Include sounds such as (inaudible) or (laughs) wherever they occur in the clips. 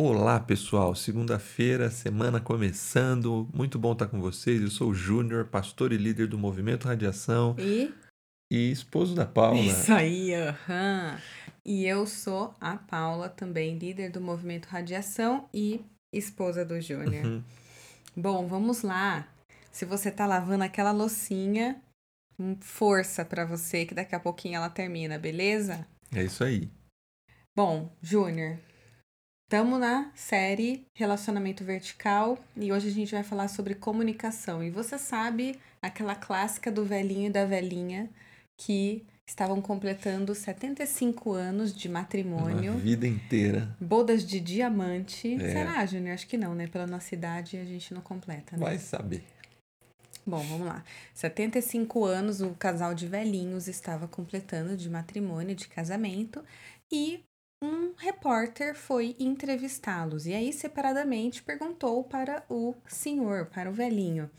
Olá, pessoal. Segunda-feira, semana começando. Muito bom estar com vocês. Eu sou o Júnior, pastor e líder do Movimento Radiação E e esposo da Paula. isso aí, aham. E eu sou a Paula, também líder do Movimento Radiação e esposa do Júnior. Uhum. Bom, vamos lá. Se você tá lavando aquela loucinha, hum, força pra você que daqui a pouquinho ela termina, beleza? É isso aí. Bom, Júnior, estamos na série Relacionamento Vertical e hoje a gente vai falar sobre comunicação. E você sabe aquela clássica do velhinho e da velhinha que estavam completando 75 anos de Uma matrimônio, vida inteira. bodas de diamante. É. Será, Júnior? Acho que não, né? Pela nossa idade a gente não completa, né? Vai saber. Bom, vamos lá. 75 anos, o casal de velhinhos estava completando de matrimônio, de casamento, e um repórter foi entrevistá-los. E aí, separadamente, perguntou para o senhor, para o velhinho,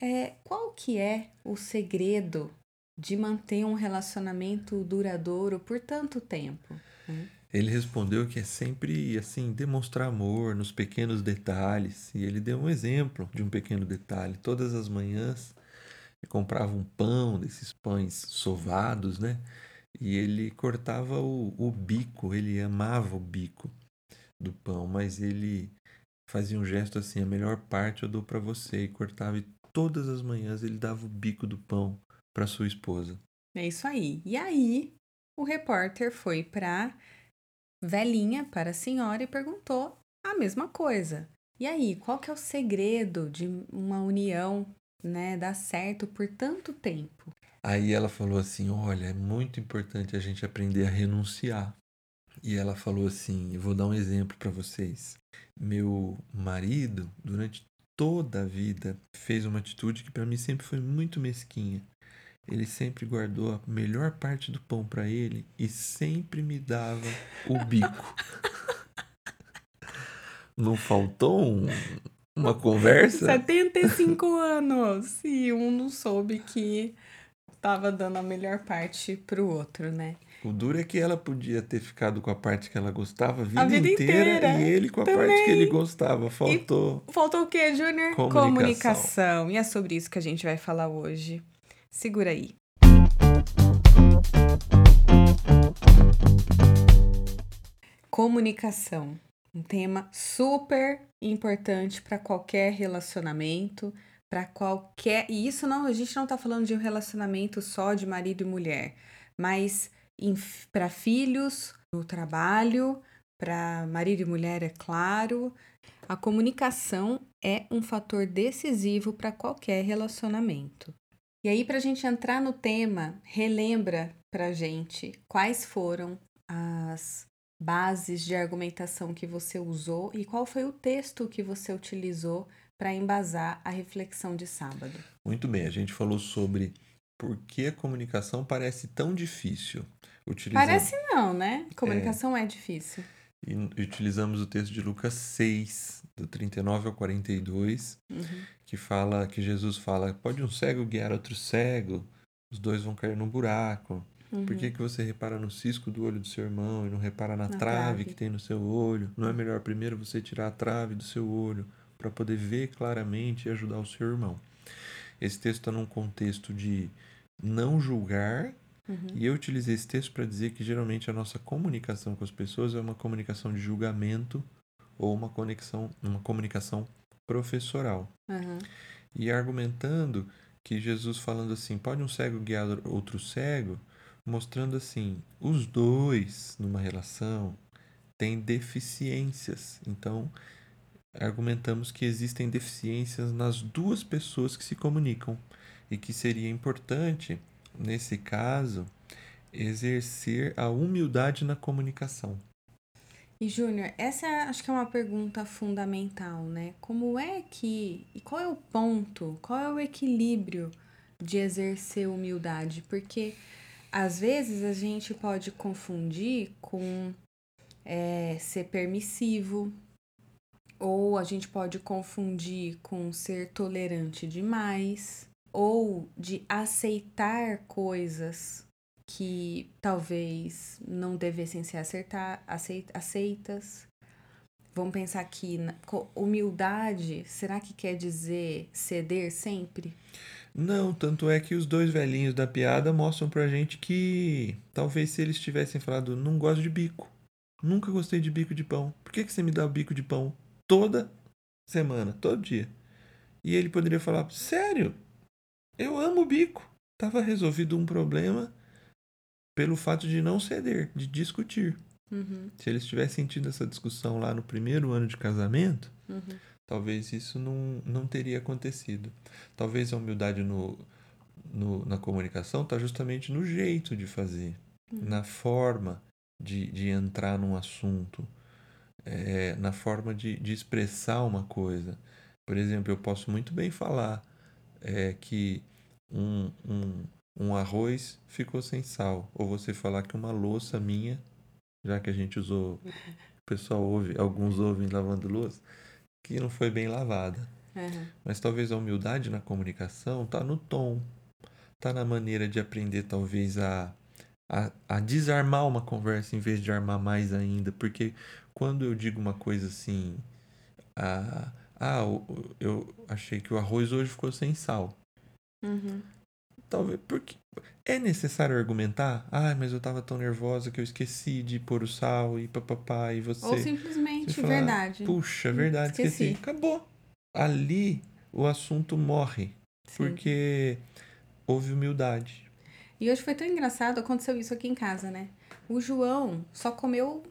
é, qual que é o segredo de manter um relacionamento duradouro por tanto tempo? Ele respondeu que é sempre assim, demonstrar amor nos pequenos detalhes. E ele deu um exemplo de um pequeno detalhe. Todas as manhãs comprava um pão, desses pães sovados, né? E ele cortava o, o bico, ele amava o bico do pão, mas ele fazia um gesto assim: a melhor parte eu dou para você. E cortava, e todas as manhãs ele dava o bico do pão para sua esposa. É isso aí. E aí, o repórter foi para velhinha, para a senhora e perguntou a mesma coisa. E aí, qual que é o segredo de uma união, né, dar certo por tanto tempo? Aí ela falou assim: Olha, é muito importante a gente aprender a renunciar. E ela falou assim: vou dar um exemplo para vocês. Meu marido, durante toda a vida, fez uma atitude que para mim sempre foi muito mesquinha. Ele sempre guardou a melhor parte do pão para ele e sempre me dava o bico. (laughs) Não faltou um- uma conversa? 75 anos! E um não soube que tava dando a melhor parte pro outro, né? O duro é que ela podia ter ficado com a parte que ela gostava a vida, A vida inteira. e ele com a parte Também. que ele gostava. Faltou. Faltou o quê, Júnior? Comunicação. E é sobre isso que a gente vai falar hoje. Segura aí. Comunicação. Um tema super importante para qualquer relacionamento, para qualquer. E isso não, a gente não tá falando de um relacionamento só de marido e mulher, mas para filhos, no trabalho, para marido e mulher, é claro. A comunicação é um fator decisivo para qualquer relacionamento. E aí, para a gente entrar no tema, relembra para gente quais foram as bases de argumentação que você usou e qual foi o texto que você utilizou para embasar a reflexão de sábado. Muito bem, a gente falou sobre por que a comunicação parece tão difícil. Utilizando, Parece não, né? Comunicação é, difícil. E utilizamos o texto de Lucas 6, do 39 ao 42, Uhum. que fala que Jesus fala: pode um cego guiar outro cego, os dois vão cair num buraco. Uhum. Por que, que você repara no cisco do olho do seu irmão e não repara na, Na trave, trave. que tem no seu olho? Não é melhor primeiro você tirar a trave do seu olho para poder ver claramente e ajudar o seu irmão? Esse texto está num contexto de não julgar, Uhum. e eu utilizei esse texto para dizer que geralmente a nossa comunicação com as pessoas é uma comunicação de julgamento ou uma conexão, uma comunicação professoral Uhum. e argumentando que Jesus falando assim, pode um cego guiar outro cego, mostrando assim, os dois numa relação têm deficiências. Então, argumentamos que existem deficiências nas duas pessoas que se comunicam e que seria importante, nesse caso, exercer a humildade na comunicação. E Júnior, essa é, acho que é uma pergunta fundamental, né? Como é que e qual é o ponto, qual é o equilíbrio de exercer humildade? Porque às vezes a gente pode confundir com é, ser permissivo, ou a gente pode confundir com ser tolerante demais, ou de aceitar coisas que talvez não devessem ser acertar, aceit- aceitas. Vamos pensar aqui, humildade, será que quer dizer ceder sempre? Não, tanto é que os dois velhinhos da piada mostram pra gente que talvez se eles tivessem falado, não gosto de bico, nunca gostei de bico de pão, por que, que você me dá bico de pão toda semana, todo dia? E ele poderia falar, sério, eu amo o bico, tava resolvido um problema pelo fato de não ceder, de discutir. Uhum. Se eles tivessem tido essa discussão lá no primeiro ano de casamento, uhum. talvez isso não, não teria acontecido. Talvez a humildade no, no na comunicação está justamente no jeito de fazer, uhum. na forma de, de entrar num assunto, é, na forma de, de expressar uma coisa. Por exemplo, eu posso muito bem falar é, que um, um, um arroz ficou sem sal, ou você falar que uma louça minha, já que a gente usou, o pessoal ouve, alguns ouvem lavando louça, que não foi bem lavada. Uhum. Mas talvez a humildade na comunicação tá no tom, tá na maneira de aprender talvez a, a, a desarmar uma conversa em vez de armar mais ainda, porque quando eu digo uma coisa assim, ah, ah eu achei que o arroz hoje ficou sem sal. Uhum. Talvez porque é necessário argumentar. Ah, mas eu tava tão nervosa que eu esqueci de pôr o sal e papapá e você. Ou simplesmente falar, verdade. Puxa, é verdade, esqueci. esqueci. Acabou. Ali o assunto morre. Sim. Porque houve humildade. E hoje foi tão engraçado, aconteceu isso aqui em casa, né? O João só comeu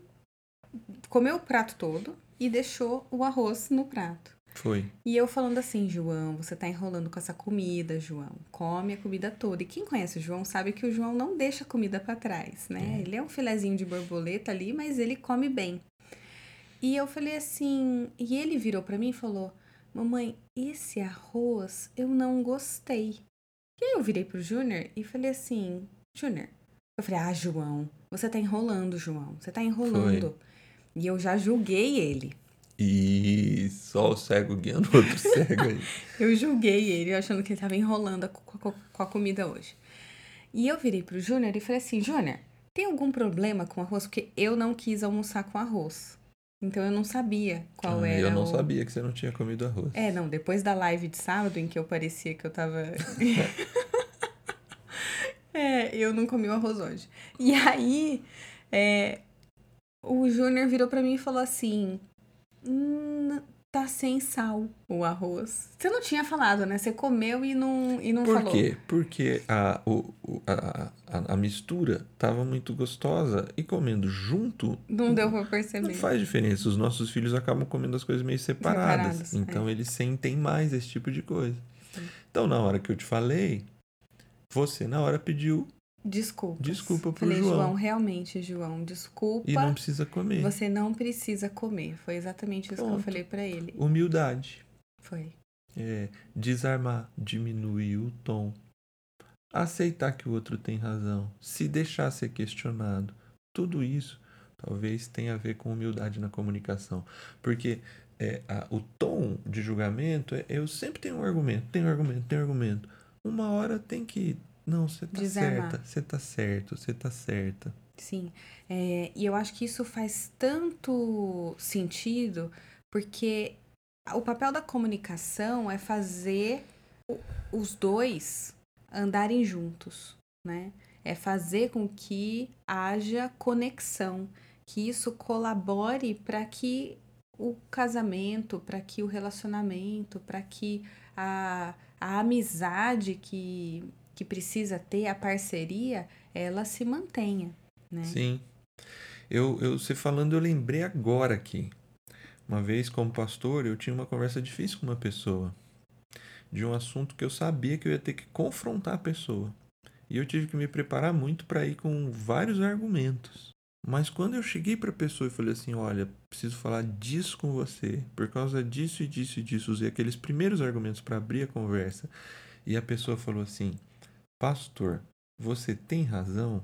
comeu o prato todo e deixou o arroz no prato. Foi. E eu falando assim, João, você tá enrolando com essa comida, João. Come a comida toda. E quem conhece o João sabe que o João não deixa a comida para trás, né? É. Ele é um filezinho de borboleta ali, mas ele come bem. E eu falei assim, e ele virou para mim e falou: "Mamãe, esse arroz eu não gostei". E aí eu virei pro Júnior e falei assim: "Júnior". Eu falei: "Ah, João, você tá enrolando, João. Você tá enrolando". Foi. E eu já julguei ele. E só o cego guiando o outro (laughs) cego aí. eu julguei ele, achando que ele tava enrolando com a, com a comida hoje. E eu virei pro Júnior e falei assim: Júnior, tem algum problema com arroz? Porque eu não quis almoçar com arroz. Então eu não sabia qual ah, era. Eu não o... sabia que você não tinha comido arroz. É, não. Depois da live de sábado, em que eu parecia que eu tava. (laughs) (laughs) é, eu não comi o arroz hoje. E aí, é, o Júnior virou para mim e falou assim: Hum, tá sem sal o arroz. Você não tinha falado, né? Você comeu e não, e não Por falou. Por quê? Porque a, o, a, a, a, mistura tava muito gostosa e comendo junto. Não deu pra perceber. Não faz diferença. Os nossos filhos acabam comendo as coisas meio separadas. separadas então é. eles sentem mais esse tipo de coisa. Sim. Então, na hora que eu te falei, você na hora pediu Desculpa. Desculpa pro Falei, João. João, realmente, João, desculpa. E não precisa comer. Você não precisa comer. Foi exatamente isso Pronto. que eu falei para ele. Humildade. Foi. É, desarmar, diminuir o tom. Aceitar que o outro tem razão. Se deixar ser questionado. Tudo isso talvez tenha a ver com humildade na comunicação. Porque é, a, o tom de julgamento, é, eu sempre tenho um argumento, tenho um argumento, tenho um argumento. Uma hora tem que não, você tá Desarmar. certa, você tá certo, você tá certa. Sim, é, e eu acho que isso faz tanto sentido porque o papel da comunicação é fazer os dois andarem juntos, né? É fazer com que haja conexão, que isso colabore para que o casamento, para que o relacionamento, para que a, a amizade que que precisa ter a parceria, ela se mantenha, né? Sim. Eu, eu você falando, eu lembrei agora aqui. Uma vez, como pastor, eu tinha uma conversa difícil com uma pessoa de um assunto que eu sabia que eu ia ter que confrontar a pessoa. E eu tive que me preparar muito para ir com vários argumentos. Mas quando eu cheguei para a pessoa e falei assim: Olha, preciso falar disso com você, por causa disso e disso e disso, usei aqueles primeiros argumentos para abrir a conversa. E a pessoa falou assim: pastor, você tem razão.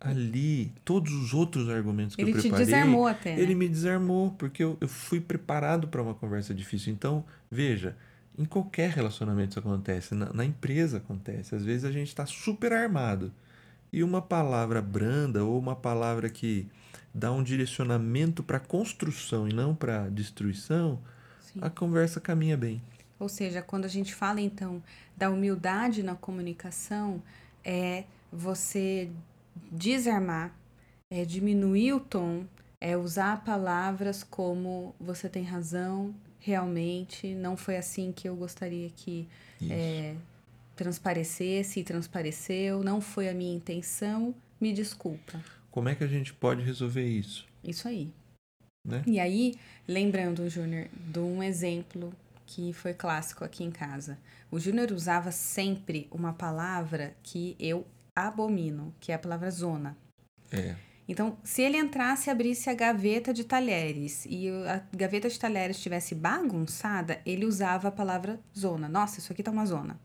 Ali, todos os outros argumentos que ele eu preparei. Ele te desarmou até. Né? Ele me desarmou, porque eu, eu fui preparado para uma conversa difícil. Então, veja, em qualquer relacionamento isso acontece, na, na empresa acontece. Às vezes a gente está super armado. E uma palavra branda ou uma palavra que dá um direcionamento para construção e não para destruição, Sim. a conversa caminha bem. Ou seja, quando a gente fala então da humildade na comunicação, é você desarmar, é diminuir o tom, é usar palavras como você tem razão, realmente, não foi assim que eu gostaria que é, transparecesse e transpareceu, não foi a minha intenção, me desculpa. Como é que a gente pode resolver isso? Isso aí. Né? E aí, lembrando, Júnior, de um exemplo que foi clássico aqui em casa. O Júnior usava sempre uma palavra que eu abomino, que é a palavra zona. É. Então, se ele entrasse e abrisse a gaveta de talheres e a gaveta de talheres estivesse bagunçada, ele usava a palavra zona. Nossa, isso aqui tá uma zona.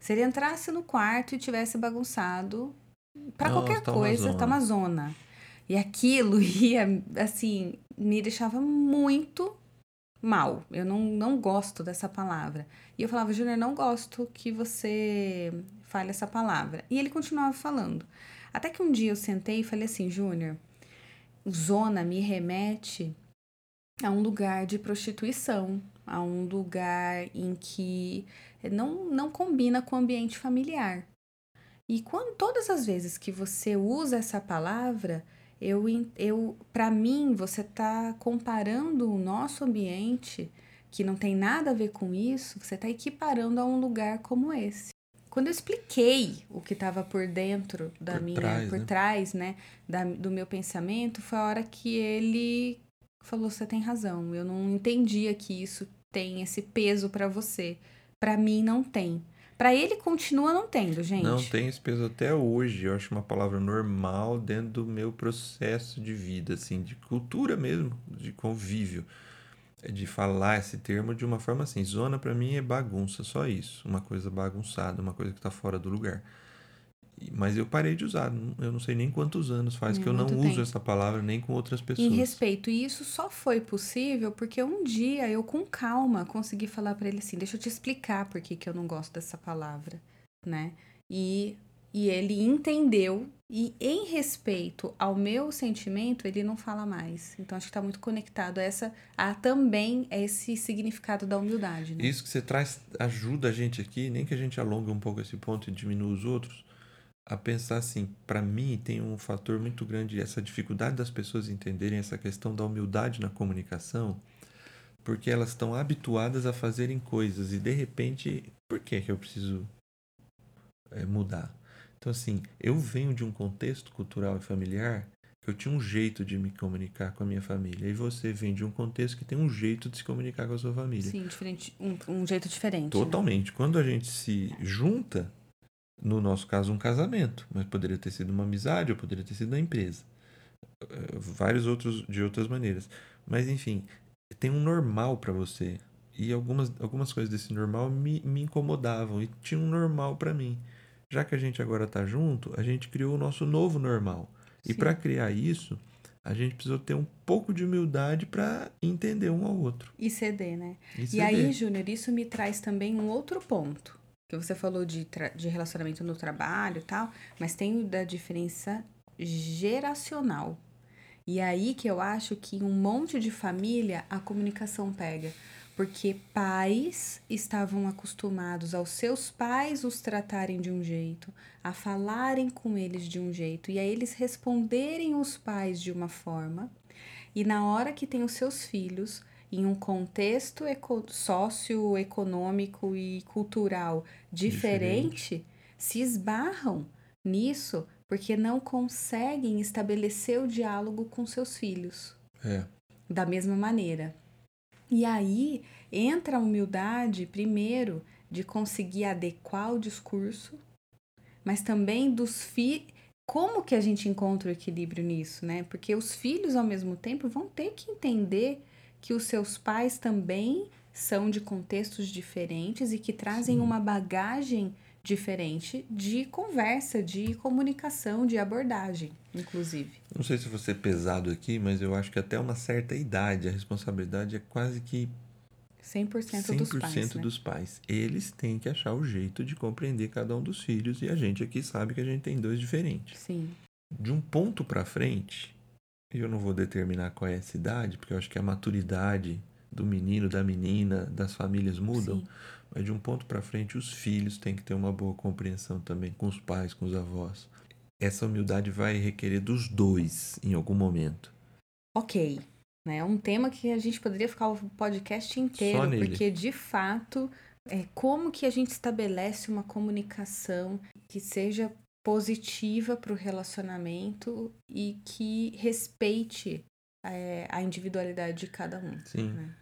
Se ele entrasse no quarto e tivesse bagunçado, para qualquer tá uma coisa, zona. tá uma zona. E aquilo (laughs) ia, assim, me deixava muito mal. Eu não, não gosto dessa palavra. E eu falava, Júnior, não gosto que você fale essa palavra. E ele continuava falando. Até que um dia eu sentei e falei assim, Júnior, zona me remete a um lugar de prostituição, a um lugar em que não, não combina com o ambiente familiar. E quando todas as vezes que você usa essa palavra, eu, eu para mim você está comparando o nosso ambiente que não tem nada a ver com isso, você está equiparando a um lugar como esse. Quando eu expliquei o que estava por dentro da Por minha, trás, por né? trás, né, da, do meu pensamento, foi a hora que ele falou: "Você tem razão. Eu não entendia que isso tem esse peso para você. Para mim não tem. Para ele continua não tendo, gente. Não tem esse peso até hoje. Eu acho uma palavra normal dentro do meu processo de vida, assim, de cultura mesmo, de convívio. É de falar esse termo de uma forma assim. Zona para mim é bagunça, só isso. Uma coisa bagunçada, uma coisa que tá fora do lugar. Mas eu parei de usar. Eu não sei nem quantos anos faz que eu não uso tempo. essa palavra nem com outras Em pessoas. respeito. E isso só foi possível porque um dia eu, com calma, consegui falar para ele assim: deixa eu te explicar por que, que eu não gosto dessa palavra, né? E, e ele entendeu. E em respeito ao meu sentimento, ele não fala mais. Então acho que tá muito conectado a, essa, a também esse significado da humildade, né? Isso que você traz ajuda a gente aqui, nem que a gente alongue um pouco esse ponto e diminua os outros, a pensar assim, para mim tem um fator muito grande essa dificuldade das pessoas entenderem essa questão da humildade na comunicação, porque elas estão habituadas a fazerem coisas e de repente, por que que eu preciso é, mudar? Então assim, eu venho de um contexto cultural e familiar que eu tinha um jeito de me comunicar com a minha família e você vem de um contexto que tem um jeito de se comunicar com a sua família. Sim, diferente, um, um jeito diferente. né? Totalmente. Quando a gente se junta, no nosso caso, um casamento, mas poderia ter sido uma amizade ou poderia ter sido uma empresa. Eh, Vários outros de outras maneiras. Mas enfim, tem um normal para você. E algumas, algumas coisas desse normal me, me incomodavam e tinha um normal para mim. Já que a gente agora tá junto, a gente criou o nosso novo normal. E Sim. para criar isso, a gente precisou ter um pouco de humildade para entender um ao outro. E ceder, né? E, E ceder. aí, Júnior, isso me traz também um outro ponto. Que você falou de, de relacionamento no trabalho e tal, mas tem o da diferença geracional. E aí que eu acho que em um monte de família a comunicação pega. Porque pais estavam acostumados aos seus pais os tratarem de um jeito, a falarem com eles de um jeito, e a eles responderem os pais de uma forma. E na hora que tem os seus filhos, em um contexto eco- socioeconômico e cultural diferente, se esbarram nisso porque não conseguem estabelecer o diálogo com seus filhos É. da mesma maneira. E aí entra a humildade, primeiro, de conseguir adequar o discurso, mas também dos filhos. Como que a gente encontra o equilíbrio nisso, né? Porque os filhos, ao mesmo tempo, vão ter que entender que os seus pais também são de contextos diferentes e que trazem Sim. uma bagagem diferente de conversa, de comunicação, de abordagem, inclusive. Não sei se vou ser pesado aqui, mas eu acho que até uma certa idade a responsabilidade é quase que 100%, 100% dos pais. né? dos pais. Eles têm que achar o jeito de compreender cada um dos filhos e a gente aqui sabe que a gente tem dois diferentes. Sim. De um ponto pra frente, eu não vou determinar qual é essa idade, porque eu acho que a maturidade do menino, da menina, das famílias mudam. Sim. Mas de um ponto para frente, os filhos têm que ter uma boa compreensão também com os pais, com os avós. Essa humildade vai requerer dos dois em algum momento. Ok. É um tema que a gente poderia ficar o podcast inteiro, porque de fato é como que a gente estabelece uma comunicação que seja positiva para o relacionamento e que respeite é, a individualidade de cada um. Sim. né?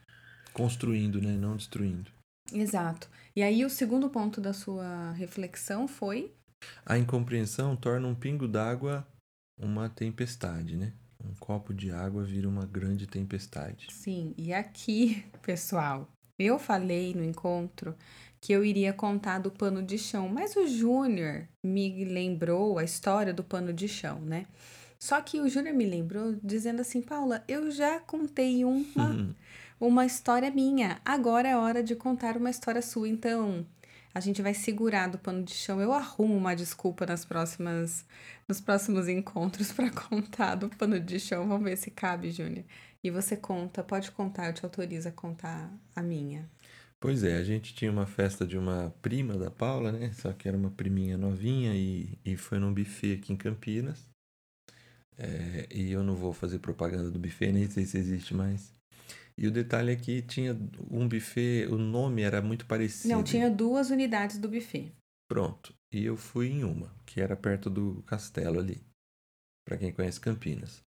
Construindo, né? Não destruindo. Exato. E aí o segundo ponto da sua reflexão foi A incompreensão torna um pingo d'água uma tempestade, né? Um copo de água vira uma grande tempestade. Sim, e aqui, (laughs) pessoal, eu falei no encontro que eu iria contar do pano de chão, mas o Júnior me lembrou a história do pano de chão, né? Só que o Júnior me lembrou dizendo assim, Paula, eu já contei uma, Uhum. uma história minha, agora é hora de contar uma história sua, então a gente vai segurar do pano de chão. Eu arrumo uma desculpa nas próximas, nos próximos encontros (laughs) para contar do pano de chão. Vamos ver se cabe, Júnior. E você conta, pode contar, eu te autorizo a contar a minha. Pois é, a gente tinha uma festa de uma prima da Paula, né? Só que era uma priminha novinha e, e foi num buffet aqui em Campinas. É, e eu não vou fazer propaganda do buffet, nem sei se existe mais. E o detalhe é que tinha um buffet, o nome era muito parecido. Não, tinha duas unidades do buffet. Pronto. E eu fui em uma, que era perto do castelo ali. Pra quem conhece Campinas.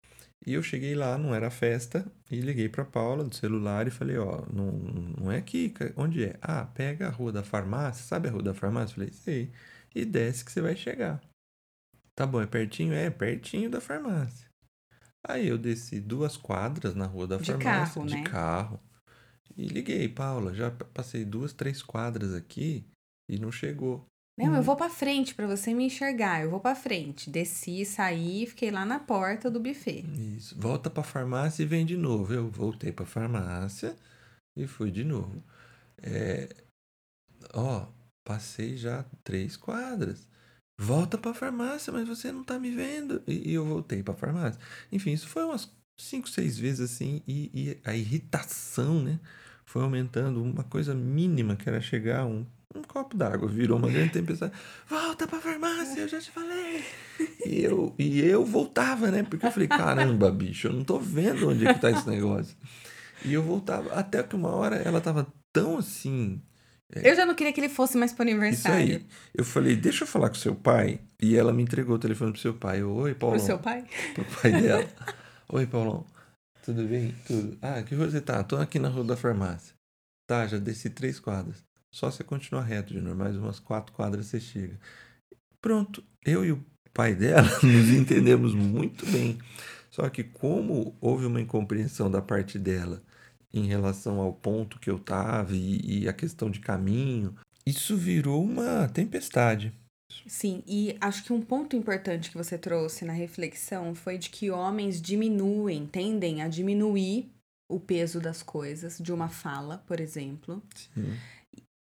E eu cheguei lá, não era festa, e liguei pra Paula do celular e falei, ó, não, não é aqui, onde é? Ah, pega a rua da farmácia, sabe a rua da farmácia? Falei, sei. E desce que você vai chegar. Tá bom, é pertinho? É, pertinho da farmácia. Aí eu desci duas quadras na rua da De farmácia, carro, de né? carro. E liguei, Paula, já passei duas, três quadras aqui e não chegou. Não, eu vou pra frente pra você me enxergar. Eu vou pra frente. Desci, saí, fiquei lá na porta do buffet. Isso. Volta pra farmácia e vem de novo. Eu voltei pra farmácia e fui de novo. É, Ó, passei já três quadras. Volta pra farmácia, mas você não tá me vendo. E, e eu voltei pra farmácia. Enfim, isso foi umas cinco, seis vezes assim. E, e a irritação, né? Foi aumentando. Uma coisa mínima que era chegar um, um copo d'água. Virou uma grande tempestade. Volta pra farmácia, eu já te falei. E eu, e eu voltava, né? Porque eu falei, caramba, bicho, eu não tô vendo onde é que tá esse negócio. E eu voltava, até que uma hora ela tava tão assim. Eu já não queria que ele fosse mais pro Isso aniversário. aí. Eu falei, deixa eu falar com seu pai. E ela me entregou o telefone pro seu pai. Eu, oi, Paulão. Pro seu pai? Pro pai dela. (laughs) oi, Paulão. Tudo bem? Tudo. Ah, que rua você tá? Tô aqui na rua da farmácia. Tá, já desci três quadras. Só você continuar reto, Junior. Mais umas quatro quadras você chega. Pronto. Eu e o pai dela (laughs) nos entendemos muito bem. Só que como houve uma incompreensão da parte dela em relação ao ponto que eu tava e, e a questão de caminho, isso virou uma tempestade. Sim, e acho que um ponto importante que você trouxe na reflexão foi de que homens diminuem, tendem a diminuir o peso das coisas, de uma fala, por exemplo. Sim.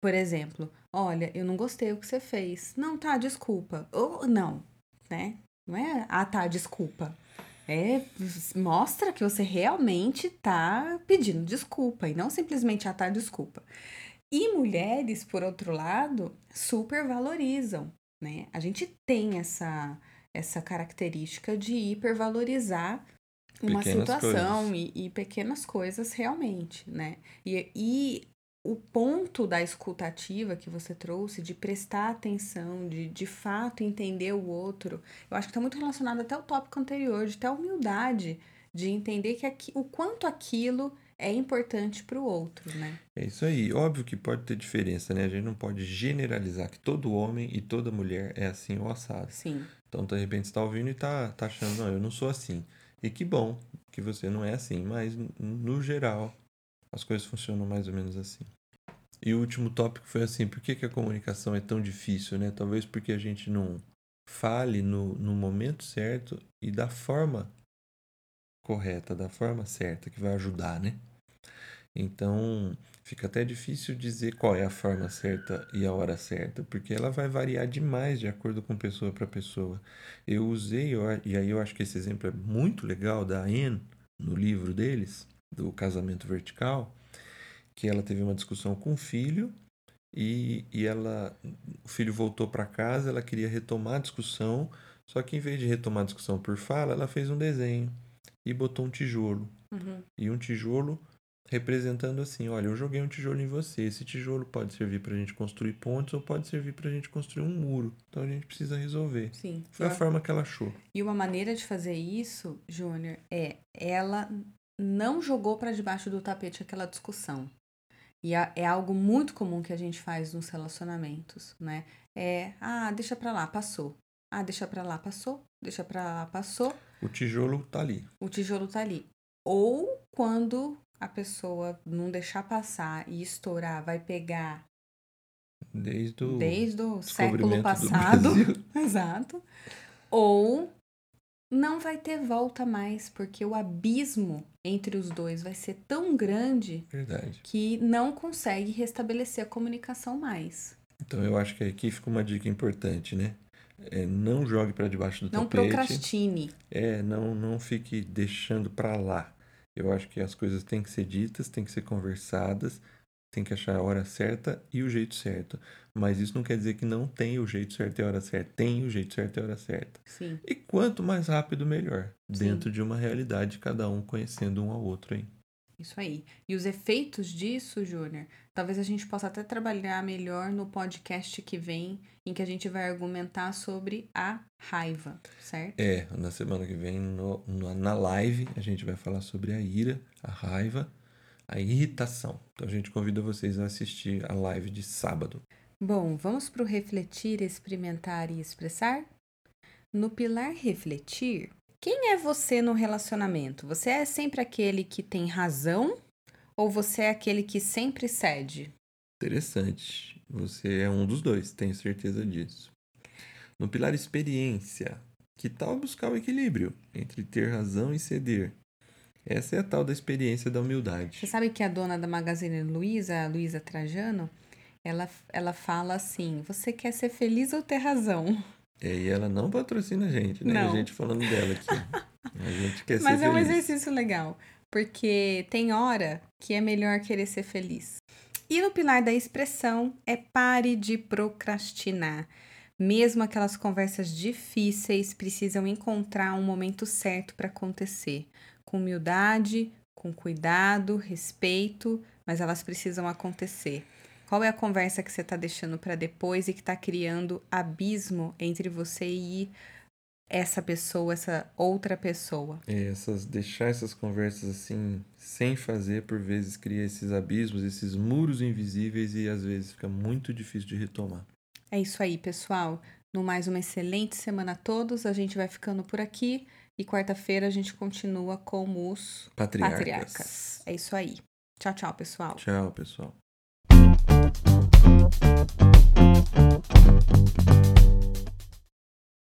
Por exemplo, olha, eu não gostei do que você fez. Não, tá, desculpa. Ou não, né? Não é, ah, tá, desculpa. É, mostra que você realmente tá pedindo desculpa e não simplesmente, ah, tá, desculpa. E mulheres, por outro lado, super valorizam, né? A gente tem essa, essa característica de hipervalorizar uma Pequenas situação e, e pequenas coisas realmente, né? E, e o ponto da escutativa que você trouxe, de prestar atenção, de de fato entender o outro, eu acho que está muito relacionado até ao tópico anterior, de ter a humildade de entender que aqui, o quanto aquilo é importante para o outro, né? É isso aí. Óbvio que pode ter diferença, né? A gente não pode generalizar que todo homem e toda mulher é assim ou assado. Sim, Então, de repente, você tá ouvindo e tá, tá achando, não, eu não sou assim. E que bom que você não é assim, mas no geral, as coisas funcionam mais ou menos assim. E o último tópico foi assim, por que, que a comunicação é tão difícil, né? Talvez porque a gente não fale no, no momento certo e da forma correta, da forma certa, que vai ajudar, né? Então, fica até difícil dizer qual é a forma certa e a hora certa, porque ela vai variar demais de acordo com pessoa para pessoa. Eu usei, e aí eu acho que esse exemplo é muito legal da Anne, no livro deles, do casamento vertical, que ela teve uma discussão com o filho e, e ela, o filho voltou para casa, ela queria retomar a discussão, só que em vez de retomar a discussão por fala, ela fez um desenho e botou um tijolo. Uhum. E um tijolo representando assim: olha, eu joguei um tijolo em você. Esse tijolo pode servir para a gente construir pontes ou pode servir para a gente construir um muro. Então a gente precisa resolver. Sim. Foi a forma que ela achou. E uma maneira de fazer isso, Júnior, é ela não jogou para debaixo do tapete aquela discussão. E é algo muito comum que a gente faz nos relacionamentos, né? É, ah, deixa pra lá, passou. Ah, deixa pra lá, passou. Deixa pra lá, passou. O tijolo tá ali. O tijolo tá ali. Ou quando a pessoa não deixar passar e estourar, vai pegar desde o, desde o século passado. (laughs) Exato. Ou não vai ter volta mais, porque o abismo entre os dois vai ser tão grande Verdade. que não consegue restabelecer a comunicação mais. Então eu acho que aqui fica uma dica importante, né? É, não jogue para debaixo do não tapete. Não procrastine. É, não, não fique deixando para lá. Eu acho que as coisas têm que ser ditas, têm que ser conversadas, tem que achar a hora certa e o jeito certo. Mas isso não quer dizer que não tem o jeito certo e a hora certa. Tem o jeito certo e a hora certa. Sim. E quanto mais rápido, melhor. Sim. Dentro de uma realidade, cada um conhecendo um ao outro, hein? Isso aí. E os efeitos disso, Júnior, talvez a gente possa até trabalhar melhor no podcast que vem, em que a gente vai argumentar sobre a raiva, certo? É, na semana que vem, no, no, na live, a gente vai falar sobre a ira, a raiva a irritação. Então a gente convida vocês a assistir a live de sábado. Bom, vamos para o refletir, experimentar e expressar? No pilar refletir, quem é você no relacionamento? Você é sempre aquele que tem razão ou você é aquele que sempre cede? Interessante. Você é um dos dois, tenho certeza disso. No pilar experiência, que tal buscar o equilíbrio entre ter razão e ceder? Essa é a tal da experiência da humildade. Você sabe que a dona da Magazine Luiza, a Luiza Trajano, ela, ela fala assim: você quer ser feliz ou ter razão? É, e ela não patrocina a gente, né? Não. A gente falando dela aqui. A gente quer (laughs) Mas ser é um feliz. exercício legal, porque tem hora que é melhor querer ser feliz. E no pilar da expressão é pare de procrastinar. Mesmo aquelas conversas difíceis precisam encontrar um momento certo para acontecer com humildade, com cuidado, respeito, mas elas precisam acontecer. Qual é a conversa que você está deixando para depois e que está criando abismo entre você e essa pessoa, essa outra pessoa? É, essas, deixar essas conversas assim, sem fazer, por vezes cria esses abismos, esses muros invisíveis e às vezes fica muito difícil de retomar. É isso aí, pessoal. No mais uma excelente semana a todos. A gente vai ficando por aqui. E quarta-feira a gente continua com os Patriarcas. patriarcas. É isso aí. Tchau, tchau, pessoal. Tchau, pessoal.